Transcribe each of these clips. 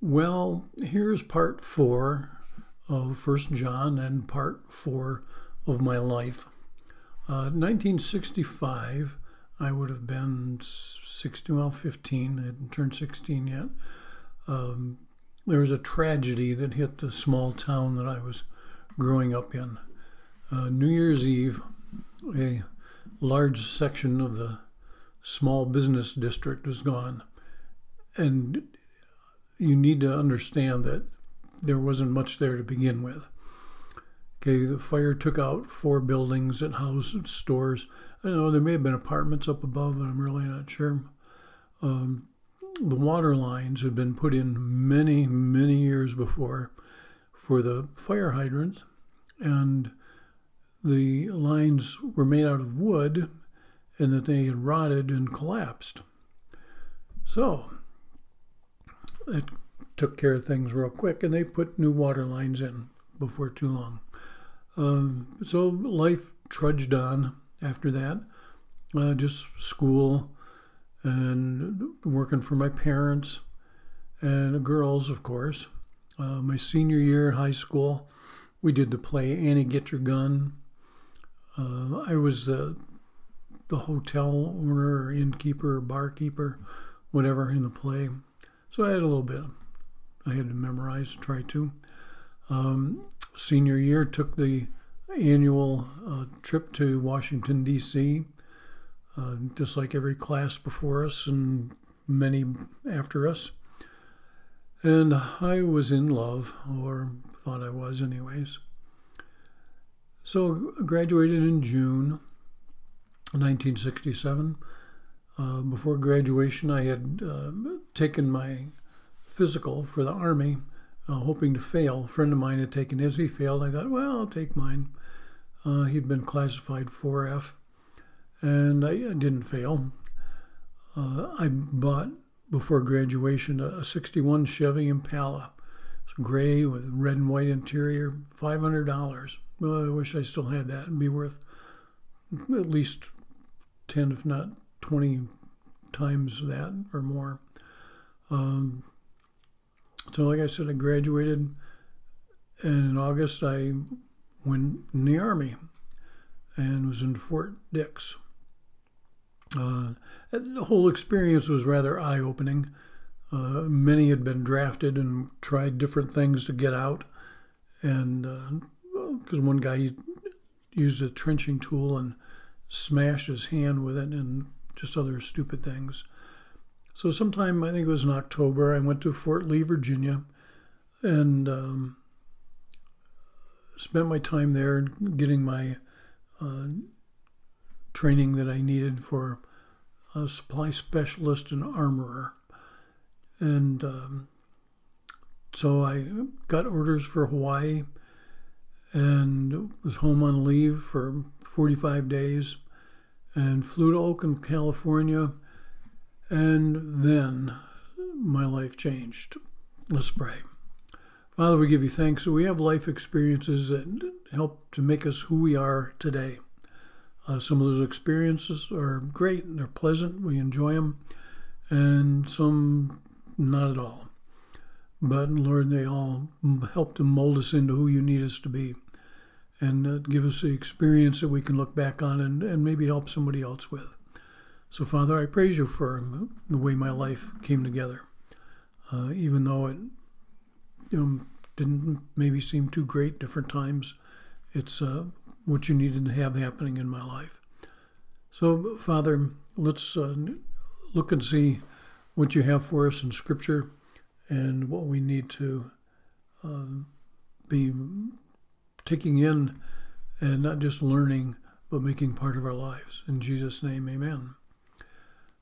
Well, here's part four of First John and part four of my life. Uh, 1965, I would have been 16, well, 15. I hadn't turned 16 yet. Um, there was a tragedy that hit the small town that I was growing up in. Uh, New Year's Eve, a large section of the small business district was gone. And you need to understand that there wasn't much there to begin with. Okay, the fire took out four buildings that housed stores. I know there may have been apartments up above, but I'm really not sure. Um, the water lines had been put in many, many years before for the fire hydrants, and the lines were made out of wood and that they had rotted and collapsed. So it took care of things real quick, and they put new water lines in before too long. Um, so life trudged on after that, uh, just school and working for my parents and girls, of course. Uh, my senior year in high school, we did the play Annie Get Your Gun. Uh, I was the the hotel owner innkeeper barkeeper, whatever, in the play. So I had a little bit. I had to memorize, try to. Um, senior year took the annual uh, trip to Washington, D.C., uh, just like every class before us and many after us. And I was in love, or thought I was, anyways. So graduated in June 1967. Uh, before graduation, I had uh, taken my physical for the Army, uh, hoping to fail. A friend of mine had taken his. He failed. I thought, well, I'll take mine. Uh, he'd been classified 4F, and I, I didn't fail. Uh, I bought, before graduation, a, a 61 Chevy Impala. It's gray with red and white interior, $500. Well, I wish I still had that. It'd be worth at least 10, if not 20 times that or more. Um, so, like I said, I graduated, and in August I went in the Army and was in Fort Dix. Uh, the whole experience was rather eye opening. Uh, many had been drafted and tried different things to get out, and because uh, one guy used a trenching tool and smashed his hand with it and just other stupid things. So, sometime, I think it was in October, I went to Fort Lee, Virginia, and um, spent my time there getting my uh, training that I needed for a supply specialist and armorer. And um, so I got orders for Hawaii and was home on leave for 45 days and flew to Oakland, California. And then my life changed. Let's pray. Father, we give you thanks we have life experiences that help to make us who we are today. Uh, some of those experiences are great, and they're pleasant, we enjoy them, and some not at all. But Lord, they all help to mold us into who you need us to be and uh, give us the experience that we can look back on and, and maybe help somebody else with. So, Father, I praise you for the way my life came together. Uh, even though it you know, didn't maybe seem too great different times, it's uh, what you needed to have happening in my life. So, Father, let's uh, look and see what you have for us in Scripture and what we need to um, be taking in and not just learning, but making part of our lives. In Jesus' name, amen.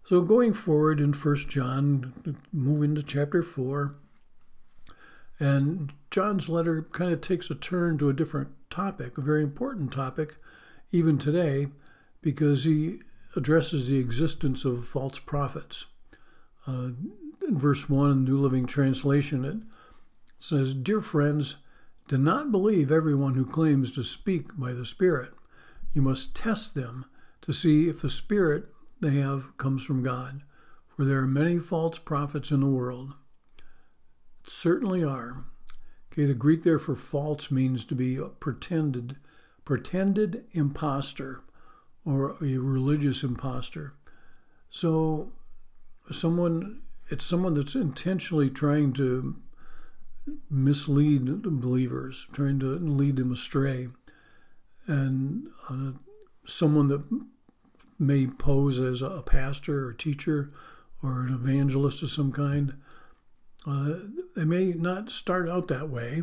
So, going forward in First John, move into chapter 4, and John's letter kind of takes a turn to a different topic, a very important topic, even today, because he addresses the existence of false prophets. Uh, in verse 1, New Living Translation, it says, Dear friends, do not believe everyone who claims to speak by the Spirit. You must test them to see if the Spirit they have comes from God, for there are many false prophets in the world. certainly are. Okay, the Greek there for false means to be a pretended, pretended impostor or a religious impostor. So, someone, it's someone that's intentionally trying to mislead believers, trying to lead them astray. And uh, someone that may pose as a pastor or teacher or an evangelist of some kind, uh, they may not start out that way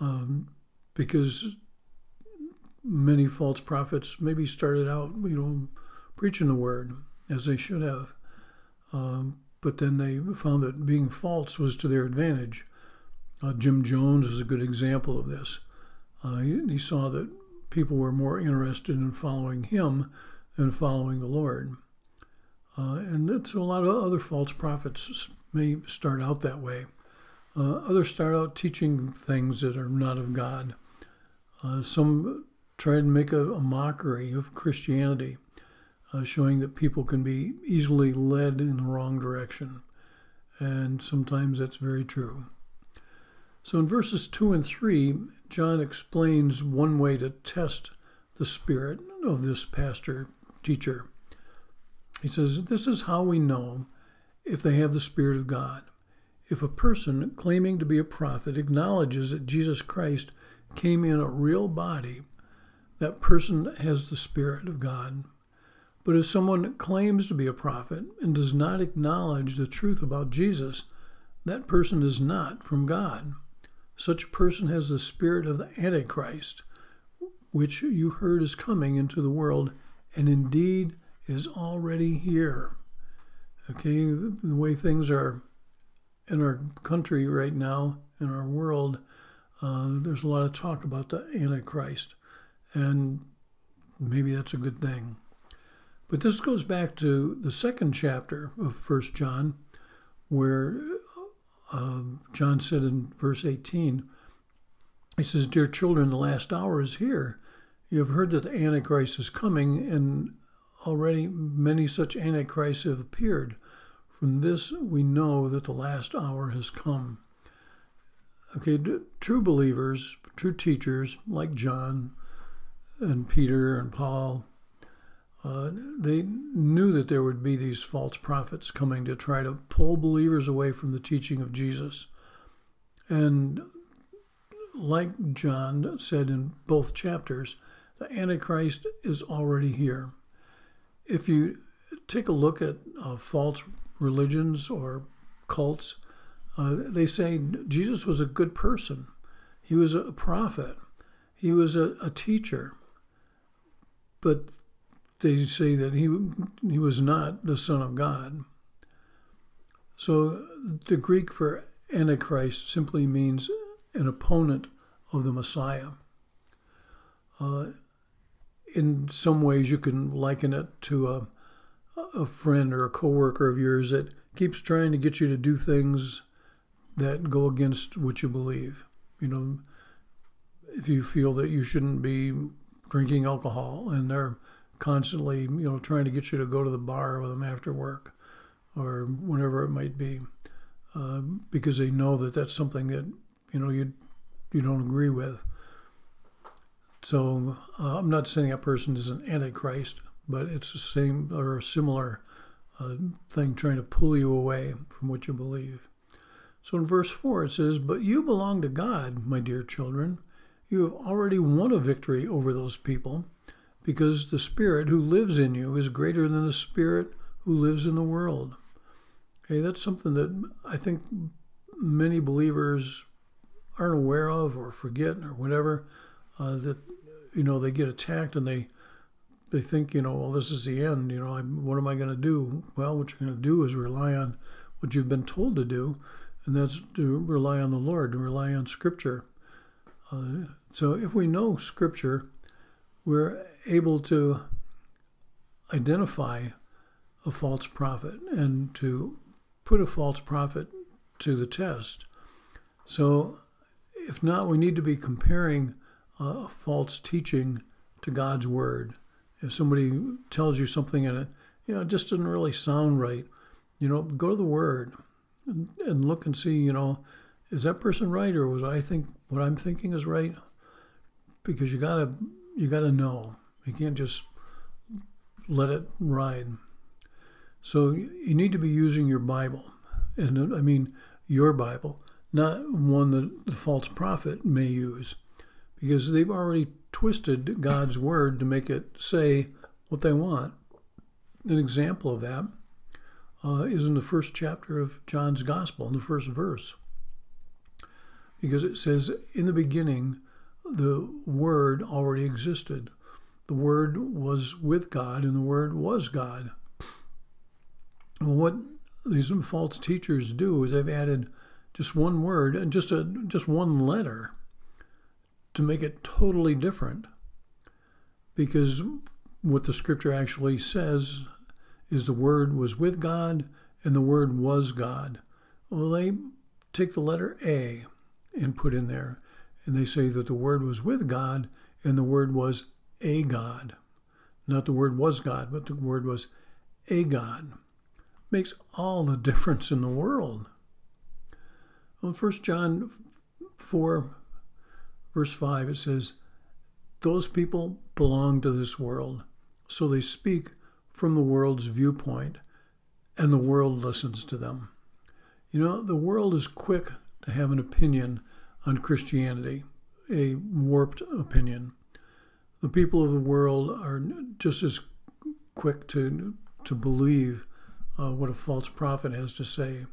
um, because many false prophets maybe started out, you know, preaching the word as they should have. Um, but then they found that being false was to their advantage. Uh, Jim Jones is a good example of this. Uh, he, he, saw that people were more interested in following him than following the Lord. Uh, and so a lot of other false prophets may start out that way. Uh, others start out teaching things that are not of God. Uh, some try to make a, a mockery of Christianity, uh, showing that people can be easily led in the wrong direction. And sometimes that's very true. So in verses 2 and 3, John explains one way to test the spirit of this pastor teacher. He says, This is how we know if they have the Spirit of God. If a person claiming to be a prophet acknowledges that Jesus Christ came in a real body, that person has the Spirit of God. But if someone claims to be a prophet and does not acknowledge the truth about Jesus, that person is not from God. Such a person has the spirit of the Antichrist, which you heard is coming into the world, and indeed is already here. Okay, the, the way things are in our country right now, in our world, uh, there's a lot of talk about the Antichrist, and maybe that's a good thing. But this goes back to the second chapter of First John, where uh, John said in verse 18, he says, Dear children, the last hour is here. You have heard that the Antichrist is coming, and already many such Antichrists have appeared. From this, we know that the last hour has come. Okay, true believers, true teachers like John and Peter and Paul, uh, they knew that there would be these false prophets coming to try to pull believers away from the teaching of Jesus. And like John said in both chapters, the Antichrist is already here. If you take a look at uh, false religions or cults, uh, they say Jesus was a good person. He was a prophet. He was a, a teacher. But they say that he he was not the Son of God. So the Greek for Antichrist simply means an opponent of the Messiah. Uh, in some ways, you can liken it to a, a friend or a coworker of yours that keeps trying to get you to do things that go against what you believe. You know, if you feel that you shouldn't be drinking alcohol and they're constantly, you know, trying to get you to go to the bar with them after work or whenever it might be, uh, because they know that that's something that you know you you don't agree with. So uh, I'm not saying that person is an antichrist, but it's the same or a similar uh, thing trying to pull you away from what you believe. So in verse 4 it says, But you belong to God, my dear children. You have already won a victory over those people because the Spirit who lives in you is greater than the Spirit who lives in the world. Okay, that's something that I think many believers aren't aware of or forget or whatever. Uh, that you know they get attacked and they they think you know well this is the end. You know I, what am I going to do? Well, what you're going to do is rely on what you've been told to do, and that's to rely on the Lord, to rely on Scripture. Uh, so if we know Scripture, we're able to identify a false prophet and to put a false prophet to the test. So, if not, we need to be comparing a false teaching to God's word. If somebody tells you something and it, you know, it just doesn't really sound right, you know, go to the word, and, and look and see, you know, is that person right or was I think what I'm thinking is right? Because you gotta you gotta know. You can't just let it ride. So you need to be using your Bible, and I mean your Bible, not one that the false prophet may use, because they've already twisted God's word to make it say what they want. An example of that uh, is in the first chapter of John's Gospel, in the first verse. Because it says, In the beginning, the Word already existed. The Word was with God, and the Word was God. What these false teachers do is they've added just one word and just a just one letter to make it totally different. Because what the scripture actually says is the Word was with God and the Word was God. Well, they take the letter A and put in there, and they say that the Word was with God and the Word was a God. Not the Word was God, but the Word was a God. Makes all the difference in the world. Well, 1 John 4, verse 5, it says, Those people belong to this world, so they speak from the world's viewpoint, and the world listens to them. You know, the world is quick to have an opinion on Christianity, a warped opinion. The people of the world are just as quick to to believe uh, what a false prophet has to say.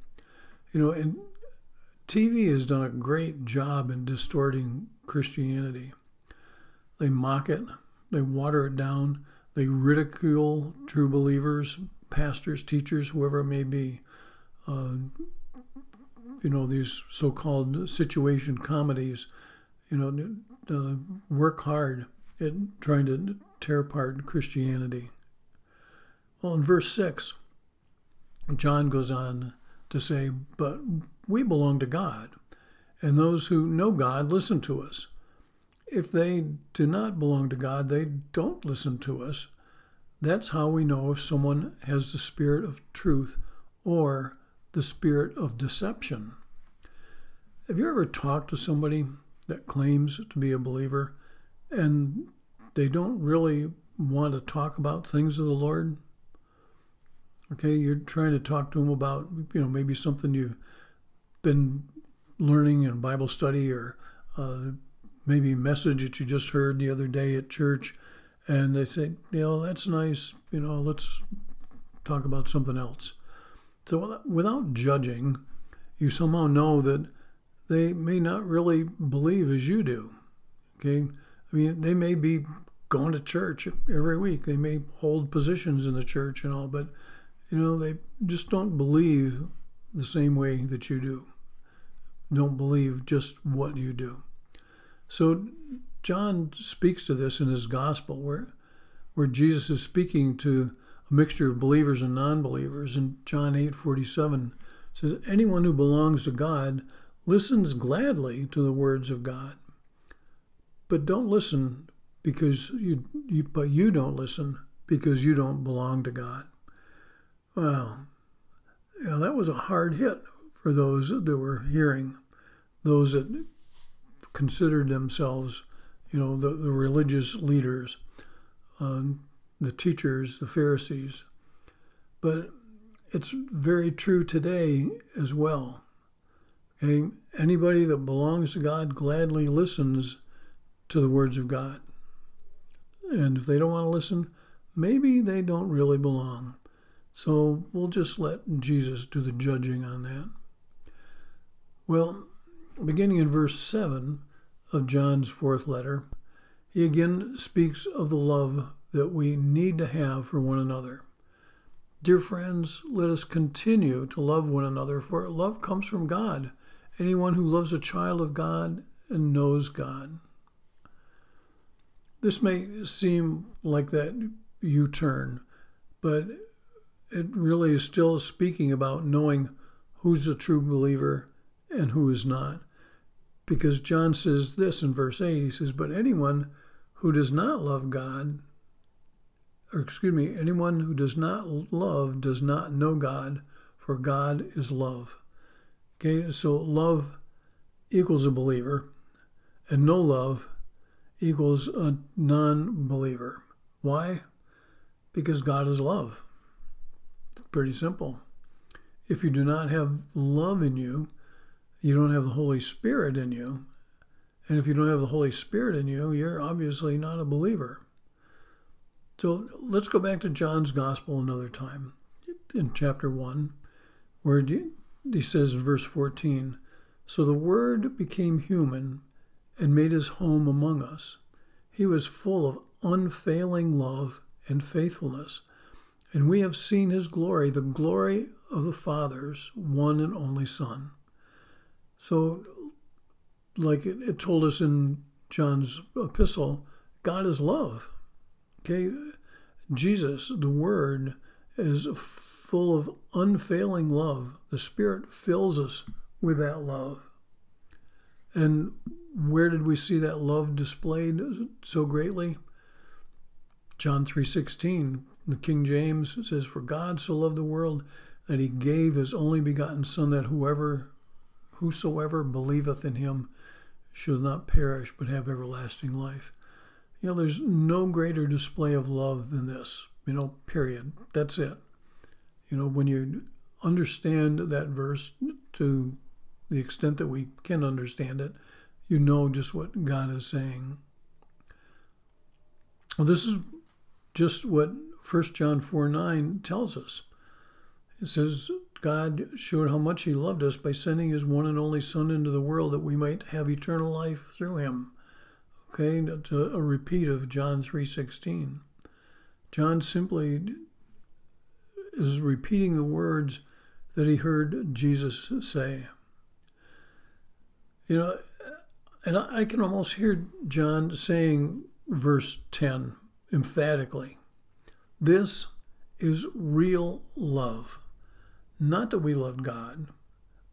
You know, and TV has done a great job in distorting Christianity. They mock it, they water it down, they ridicule true believers, pastors, teachers, whoever it may be. Uh, you know, these so called situation comedies, you know, uh, work hard at trying to tear apart Christianity. Well, in verse 6, John goes on to say, But we belong to God, and those who know God listen to us if they do not belong to God, they don't listen to us. That's how we know if someone has the spirit of truth or the spirit of deception. Have you ever talked to somebody that claims to be a believer and they don't really want to talk about things of the Lord? Okay, you're trying to talk to them about, you know, maybe something you've been learning in Bible study or uh, maybe message that you just heard the other day at church, and they say, you know, that's nice, you know, let's talk about something else. So without judging, you somehow know that they may not really believe as you do. Okay? I mean, they may be going to church every week. They may hold positions in the church and all, but you know, they just don't believe the same way that you do. Don't believe just what you do. So John speaks to this in his gospel where where Jesus is speaking to a mixture of believers and non-believers in John 8:47 says anyone who belongs to God listens gladly to the words of God. But don't listen because you, you but you don't listen because you don't belong to God. Well, you know, that was a hard hit for those that were hearing, those that considered themselves, you know, the, the religious leaders, uh, the teachers, the Pharisees. But it's very true today as well. Okay? Anybody that belongs to God gladly listens to the words of God. And if they don't want to listen, maybe they don't really belong. So we'll just let Jesus do the judging on that. Well, beginning in verse 7 of John's fourth letter, he again speaks of the love that we need to have for one another. Dear friends, let us continue to love one another, for love comes from God. Anyone who loves a child of God and knows God. This may seem like that U turn, but it really is still speaking about knowing who's a true believer and who is not. Because John says this in verse 8 he says, But anyone who does not love God, or excuse me, anyone who does not love does not know God, for God is love. Okay, so love equals a believer, and no love equals a non believer. Why? Because God is love. It's pretty simple. If you do not have love in you, you don't have the Holy Spirit in you. And if you don't have the Holy Spirit in you, you're obviously not a believer. So let's go back to John's Gospel another time in chapter 1, where he says in verse 14 So the Word became human and made his home among us. He was full of unfailing love and faithfulness, and we have seen his glory, the glory of the Father's one and only Son. So, like it, told us in John's epistle, God is love. Okay, Jesus, the Word, is full of unfailing love. The Spirit fills us with that love. And where did we see that love displayed so greatly? John 3:16, the King James says for God so loved the world that he gave his only begotten son that whoever whosoever believeth in him should not perish but have everlasting life. You know, there's no greater display of love than this, you know, period. That's it. You know, when you understand that verse to the extent that we can understand it, you know just what God is saying. Well, this is just what 1 John 4 9 tells us. It says, God showed how much He loved us by sending His one and only Son into the world that we might have eternal life through Him. Okay, a repeat of John 3:16. John simply is repeating the words that he heard Jesus say. You know, and I can almost hear John saying, verse 10 emphatically, This is real love. Not that we loved God,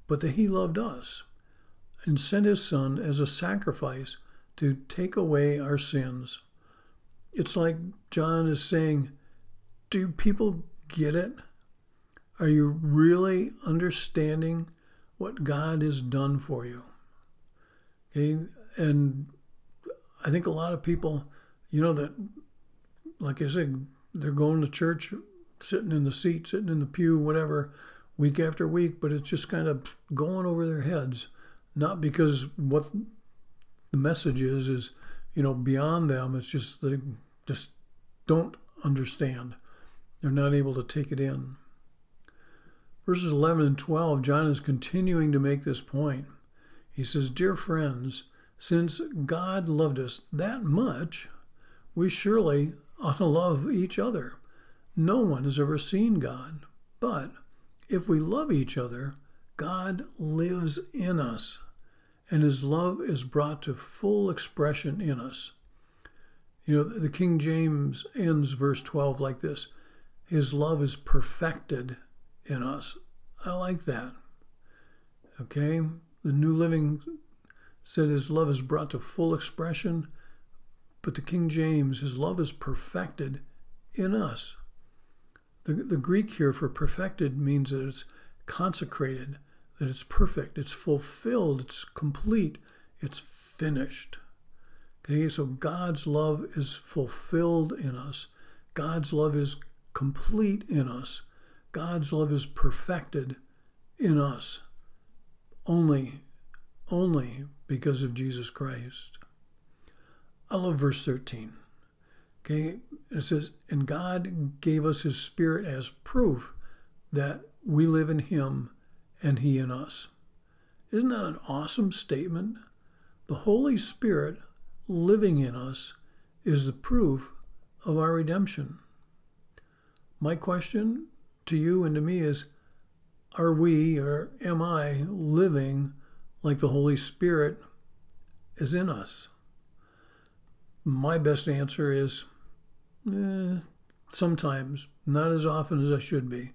but that He loved us and sent His Son as a sacrifice to take away our sins. It's like John is saying, Do people get it? Are you really understanding what God has done for you? Okay, and I think a lot of people, you know, that, like I said, they're going to church, sitting in the seat, sitting in the pew, whatever, week after week, but it's just kind of going over their heads. Not because what the message is is, you know, beyond them. It's just they just don't understand. They're not able to take it in. Verses 11 and 12, John is continuing to make this point. He says, Dear friends, since God loved us that much, we surely ought to love each other. No one has ever seen God, but if we love each other, God lives in us, and his love is brought to full expression in us. You know, the King James ends verse 12 like this His love is perfected in us. I like that. Okay? The New Living said his love is brought to full expression, but the King James, his love is perfected in us. The, the Greek here for perfected means that it's consecrated, that it's perfect, it's fulfilled, it's complete, it's finished. Okay, so God's love is fulfilled in us. God's love is complete in us. God's love is perfected in us only, only because of Jesus Christ. I love verse 13. Okay, it says, And God gave us His Spirit as proof that we live in Him and He in us. Isn't that an awesome statement? The Holy Spirit living in us is the proof of our redemption. My question to you and to me is are we or am I living like the Holy Spirit is in us? My best answer is eh, sometimes, not as often as I should be,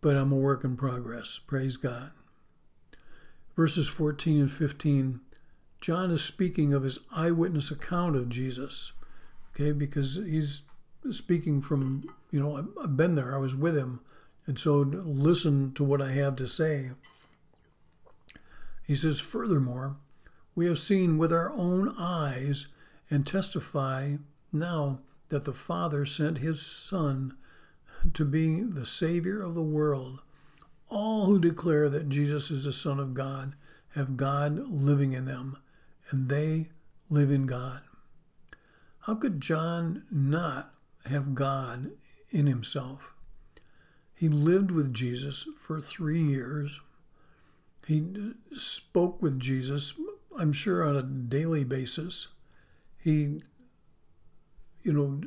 but I'm a work in progress. Praise God. Verses 14 and 15, John is speaking of his eyewitness account of Jesus, okay, because he's speaking from, you know, I've been there, I was with him and so listen to what I have to say. He says, Furthermore, we have seen with our own eyes and testify now that the Father sent his Son to be the Savior of the world. All who declare that Jesus is the Son of God have God living in them, and they live in God. How could John not have God in himself? He lived with Jesus for three years. He spoke with Jesus, I'm sure, on a daily basis. He, you know,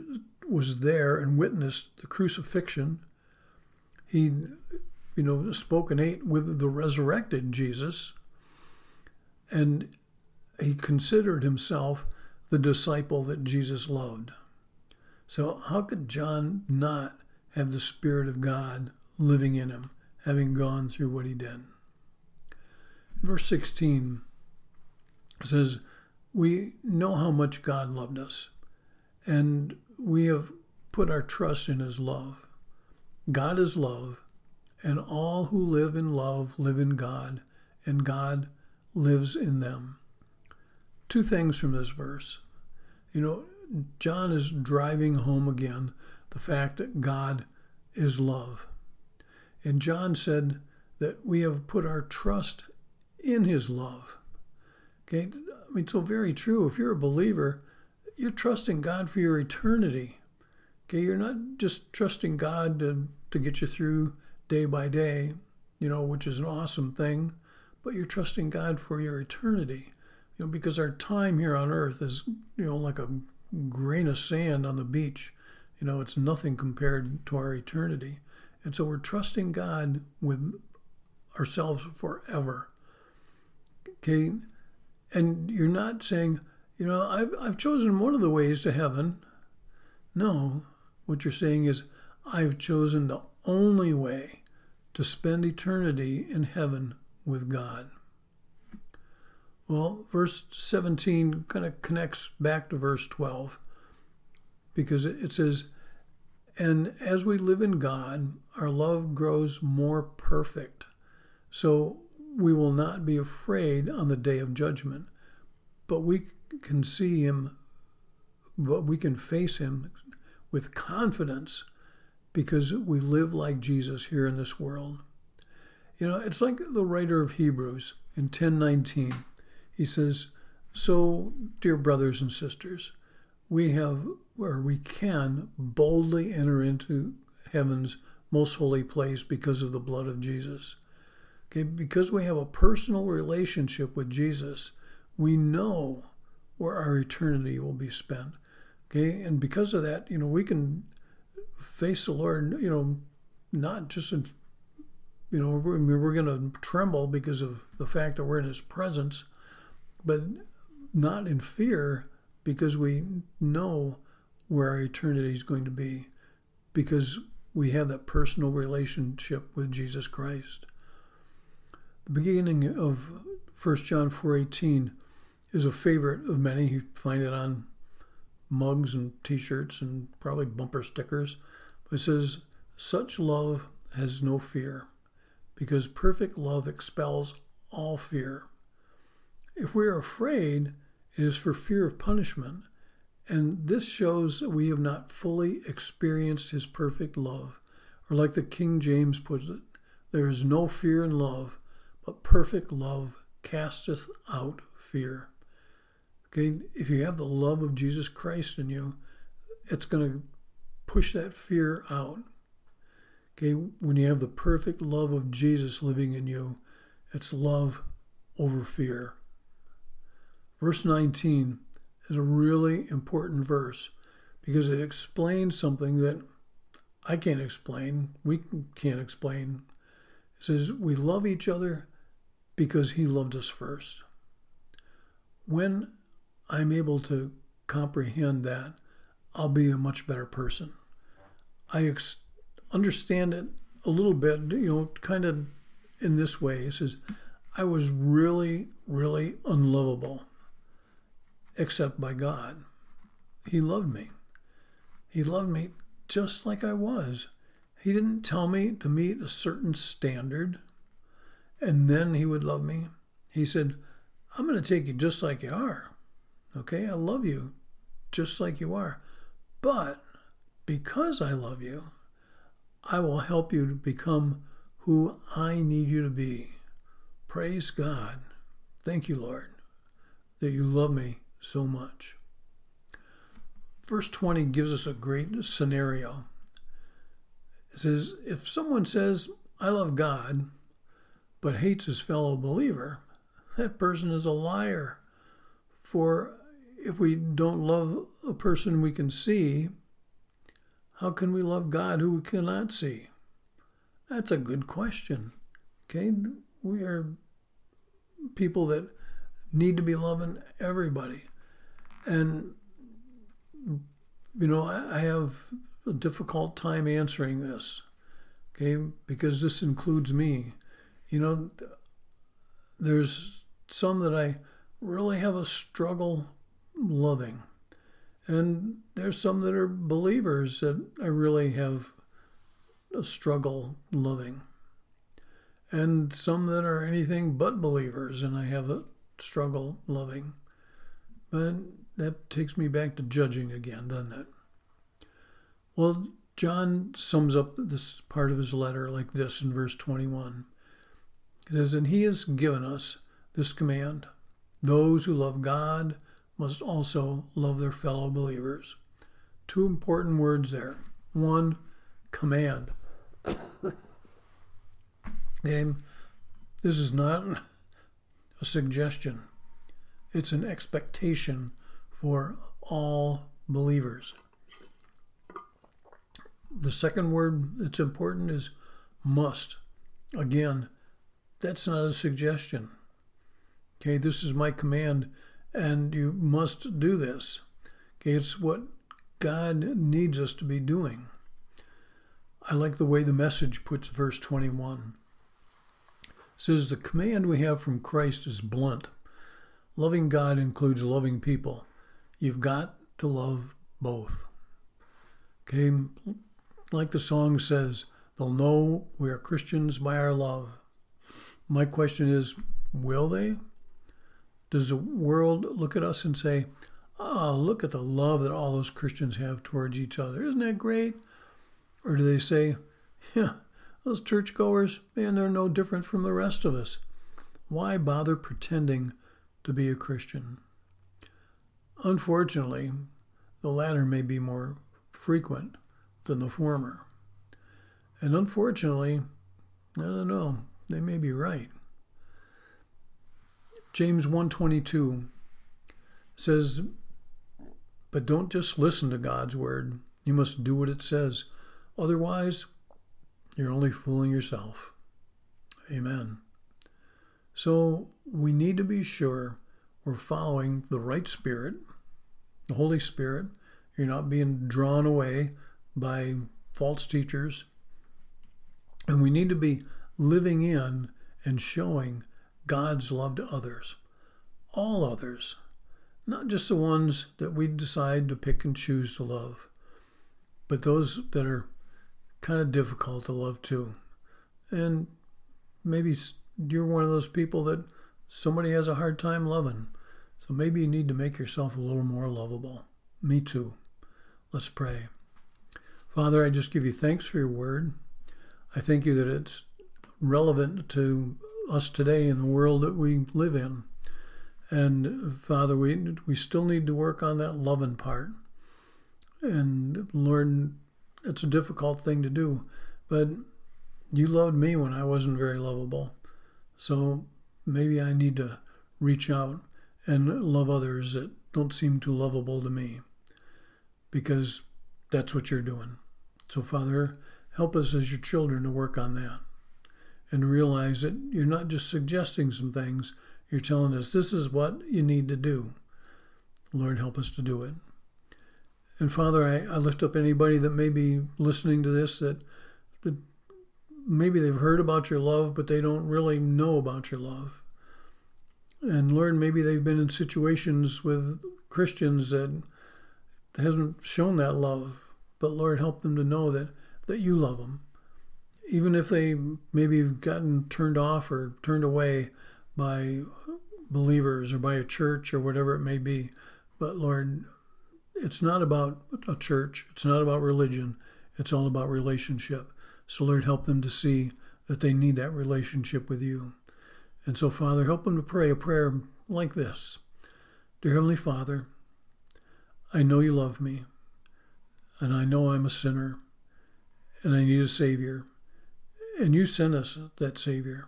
was there and witnessed the crucifixion. He, you know, spoke and ate with the resurrected Jesus. And he considered himself the disciple that Jesus loved. So, how could John not have the Spirit of God living in him, having gone through what he did? Verse 16 says, We know how much God loved us, and we have put our trust in his love. God is love, and all who live in love live in God, and God lives in them. Two things from this verse. You know, John is driving home again the fact that God is love. And John said that we have put our trust in his love. Okay, I mean, so very true. If you're a believer, you're trusting God for your eternity. Okay, you're not just trusting God to, to get you through day by day, you know, which is an awesome thing, but you're trusting God for your eternity. You know, because our time here on earth is, you know, like a grain of sand on the beach. You know, it's nothing compared to our eternity. And so we're trusting God with ourselves forever. Okay? And you're not saying, you know, I've, I've chosen one of the ways to heaven. No, what you're saying is, I've chosen the only way to spend eternity in heaven with God. Well, verse 17 kind of connects back to verse 12 because it says, And as we live in God, our love grows more perfect. So we will not be afraid on the day of judgment, but we can see Him, but we can face Him with confidence because we live like Jesus here in this world. You know, it's like the writer of Hebrews in 1019. He says, So, dear brothers and sisters, we have, or we can boldly enter into heaven's most holy place because of the blood of Jesus. Okay, because we have a personal relationship with Jesus, we know where our eternity will be spent. Okay, and because of that, you know, we can face the Lord, you know, not just in, you know, we're, we're going to tremble because of the fact that we're in His presence, but not in fear because we know where our eternity is going to be because we have that personal relationship with Jesus Christ. The beginning of 1 John 4:18 is a favorite of many. You find it on mugs and t-shirts and probably bumper stickers. It says, "Such love has no fear, because perfect love expels all fear." If we are afraid, it is for fear of punishment, and this shows that we have not fully experienced his perfect love. Or, like the King James puts it, there is no fear in love, but perfect love casteth out fear. Okay, if you have the love of Jesus Christ in you, it's going to push that fear out. Okay, when you have the perfect love of Jesus living in you, it's love over fear. Verse 19 is a really important verse because it explains something that I can't explain, we can't explain. It says, We love each other because He loved us first. When I'm able to comprehend that, I'll be a much better person. I ex- understand it a little bit, you know, kind of in this way. It says, I was really, really unlovable except by God. He loved me. He loved me just like I was. He didn't tell me to meet a certain standard and then he would love me. He said, I'm going to take you just like you are. Okay, I love you just like you are. But because I love you, I will help you to become who I need you to be. Praise God. Thank you, Lord, that you love me so much. Verse 20 gives us a great scenario. It says, If someone says, I love God, but hates his fellow believer, that person is a liar. For if we don't love a person we can see, how can we love God who we cannot see? That's a good question. Okay, we are people that need to be loving everybody. And you know, I, have a difficult time answering this, okay, because this includes me. You know, there's some that I really have a struggle loving. And there's some that are believers that I really have a struggle loving. And some that are anything but believers, and I have a struggle loving. But that takes me back to judging again, doesn't it? Well, John sums up this part of his letter like this in verse 21. He says, And he has given us this command those who love God must also love their fellow believers. Two important words there. One, command. and this is not a suggestion, it's an expectation for all believers. The second word that's important is must. Again, that's not a suggestion. Okay, this is my command, and you must do this. Okay, it's what God needs us to be doing. I like the way the message puts verse 21. It says, The command we have from Christ is blunt. Loving God includes loving people. You've got to love both. Okay, like the song says, they'll know we are Christians by our love. My question is, will they? Does the world look at us and say, oh, look at the love that all those Christians have towards each other? Isn't that great? Or do they say, yeah, those churchgoers, man, they're no different from the rest of us. Why bother pretending to be a Christian? Unfortunately, the latter may be more frequent than the former. And unfortunately, I don't know, they may be right. James 122 says, "But don't just listen to God's word. You must do what it says. Otherwise, you're only fooling yourself." Amen. So, we need to be sure we're following the right spirit the Holy Spirit. You're not being drawn away by false teachers. And we need to be living in and showing God's love to others, all others, not just the ones that we decide to pick and choose to love, but those that are kind of difficult to love too. And maybe you're one of those people that somebody has a hard time loving. So maybe you need to make yourself a little more lovable. Me too. Let's pray. Father, I just give you thanks for your word. I thank you that it's relevant to us today in the world that we live in. And Father, we we still need to work on that loving part. And Lord, it's a difficult thing to do, but you loved me when I wasn't very lovable. So maybe I need to reach out and love others that don't seem too lovable to me because that's what you're doing. So, Father, help us as your children to work on that and realize that you're not just suggesting some things, you're telling us this is what you need to do. Lord, help us to do it. And Father, I, I lift up anybody that may be listening to this that, that maybe they've heard about your love, but they don't really know about your love. And Lord, maybe they've been in situations with Christians that hasn't shown that love. But Lord, help them to know that, that you love them. Even if they maybe have gotten turned off or turned away by believers or by a church or whatever it may be. But Lord, it's not about a church, it's not about religion, it's all about relationship. So, Lord, help them to see that they need that relationship with you. And so, Father, help them to pray a prayer like this Dear Heavenly Father, I know you love me, and I know I'm a sinner, and I need a Savior. And you sent us that Savior.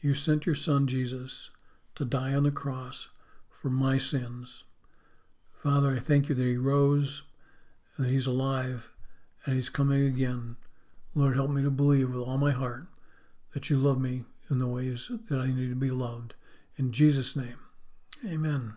You sent your Son, Jesus, to die on the cross for my sins. Father, I thank you that He rose, and that He's alive, and He's coming again. Lord, help me to believe with all my heart that you love me in the ways that I need to be loved. In Jesus' name, amen.